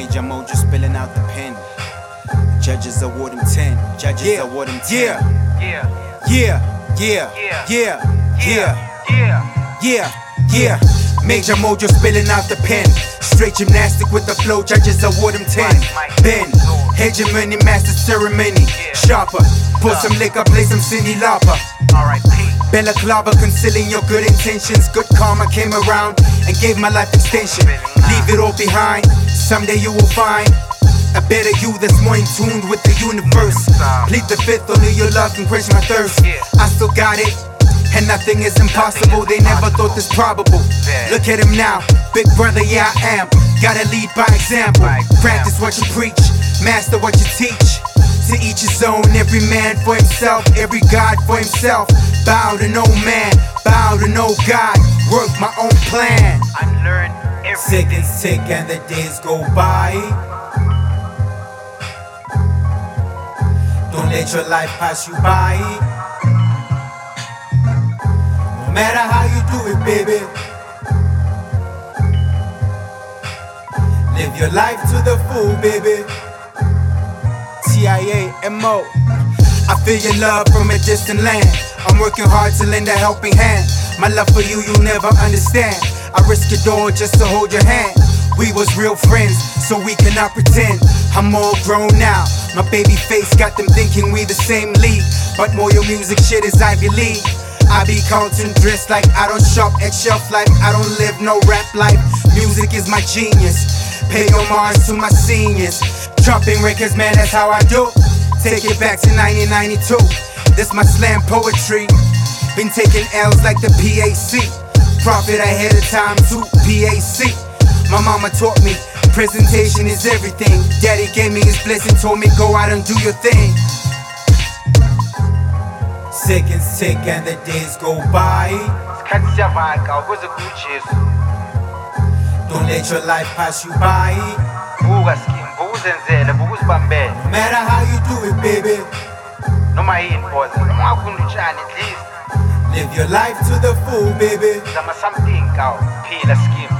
Major Mojo spilling out the pen. Judges award him 10. Judges Yeah, award him 10. yeah. Yeah, Yeah, yeah, Yeah. yeah, yeah, yeah. yeah, yeah. Major Mojo spilling out the pen. Straight gymnastic with the flow, judges award him 10. Mike, Mike. Ben, hegemony, master ceremony. Sharper, pour some liquor, play some Cyndi Lauper. Balaclava concealing your good intentions. Good karma came around and gave my life extension. Leave it all behind. Someday you will find a better you that's more in tune with the universe. Plead the fifth, only your love can quench my thirst. I still got it. And nothing is impossible, they never thought this probable. Look at him now, big brother, yeah, I am. Gotta lead. By example. Practice what you preach, master what you teach. To each his own, every man for himself, every God for himself. Bow to no man, bow to no God. Work my own plan. Unlearn everything. Seconds tick and the days go by. Don't let your life pass you by. No matter how you do it, baby. Live your life to the full, baby. TIA MO. I feel your love from a distant land. I'm working hard to lend a helping hand. My love for you, you'll never understand. I risk it all just to hold your hand. We was real friends, so we cannot pretend. I'm all grown now. My baby face got them thinking we the same league. But more your music shit is Ivy League. I be Carlton dressed like I don't shop at shelf life. I don't live no rap life. Music is my genius. Pay homage to my seniors. Dropping records, man, that's how I do. Take it back to 1992. This my slam poetry. Been taking L's like the PAC. Profit ahead of time to PAC. My mama taught me presentation is everything. Daddy gave me his blessing, told me go out and do your thing. Seconds tick and the days go by. Don't let your life pass you by. Uzenzele No matter how you do it, baby. noma yini boza noma ungakhunda utshani at least. Live your life to the full, baby. zama something kaw phila skim